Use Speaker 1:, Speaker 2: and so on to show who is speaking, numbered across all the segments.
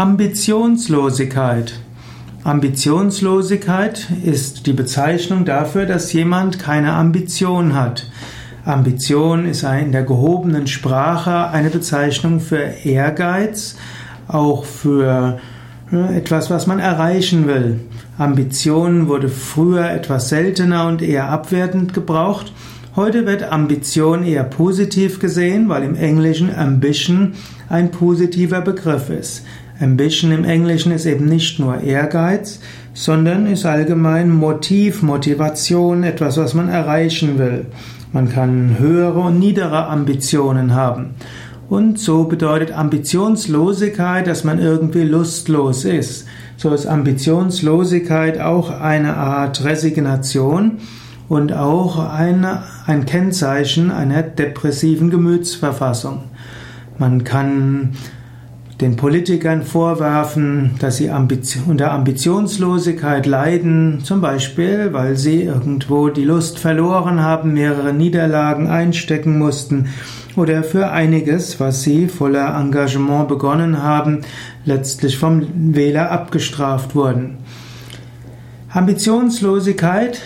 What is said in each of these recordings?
Speaker 1: Ambitionslosigkeit. Ambitionslosigkeit ist die Bezeichnung dafür, dass jemand keine Ambition hat. Ambition ist in der gehobenen Sprache eine Bezeichnung für Ehrgeiz, auch für etwas, was man erreichen will. Ambition wurde früher etwas seltener und eher abwertend gebraucht. Heute wird Ambition eher positiv gesehen, weil im Englischen Ambition ein positiver Begriff ist. Ambition im Englischen ist eben nicht nur Ehrgeiz, sondern ist allgemein Motiv, Motivation, etwas, was man erreichen will. Man kann höhere und niedere Ambitionen haben. Und so bedeutet Ambitionslosigkeit, dass man irgendwie lustlos ist. So ist Ambitionslosigkeit auch eine Art Resignation und auch eine, ein Kennzeichen einer depressiven Gemütsverfassung. Man kann den Politikern vorwerfen, dass sie unter Ambitionslosigkeit leiden, zum Beispiel, weil sie irgendwo die Lust verloren haben, mehrere Niederlagen einstecken mussten oder für einiges, was sie voller Engagement begonnen haben, letztlich vom Wähler abgestraft wurden. Ambitionslosigkeit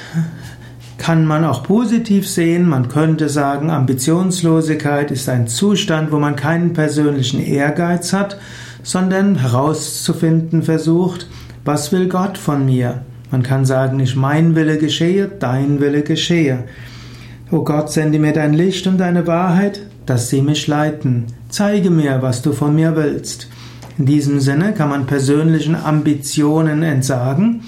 Speaker 1: kann man auch positiv sehen. Man könnte sagen, Ambitionslosigkeit ist ein Zustand, wo man keinen persönlichen Ehrgeiz hat, sondern herauszufinden versucht, was will Gott von mir? Man kann sagen, nicht mein Wille geschehe, dein Wille geschehe. O Gott, sende mir dein Licht und deine Wahrheit, dass sie mich leiten. Zeige mir, was du von mir willst. In diesem Sinne kann man persönlichen Ambitionen entsagen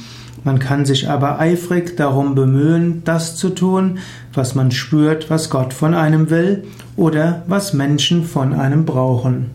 Speaker 1: man kann sich aber eifrig darum bemühen, das zu tun, was man spürt, was Gott von einem will oder was Menschen von einem brauchen.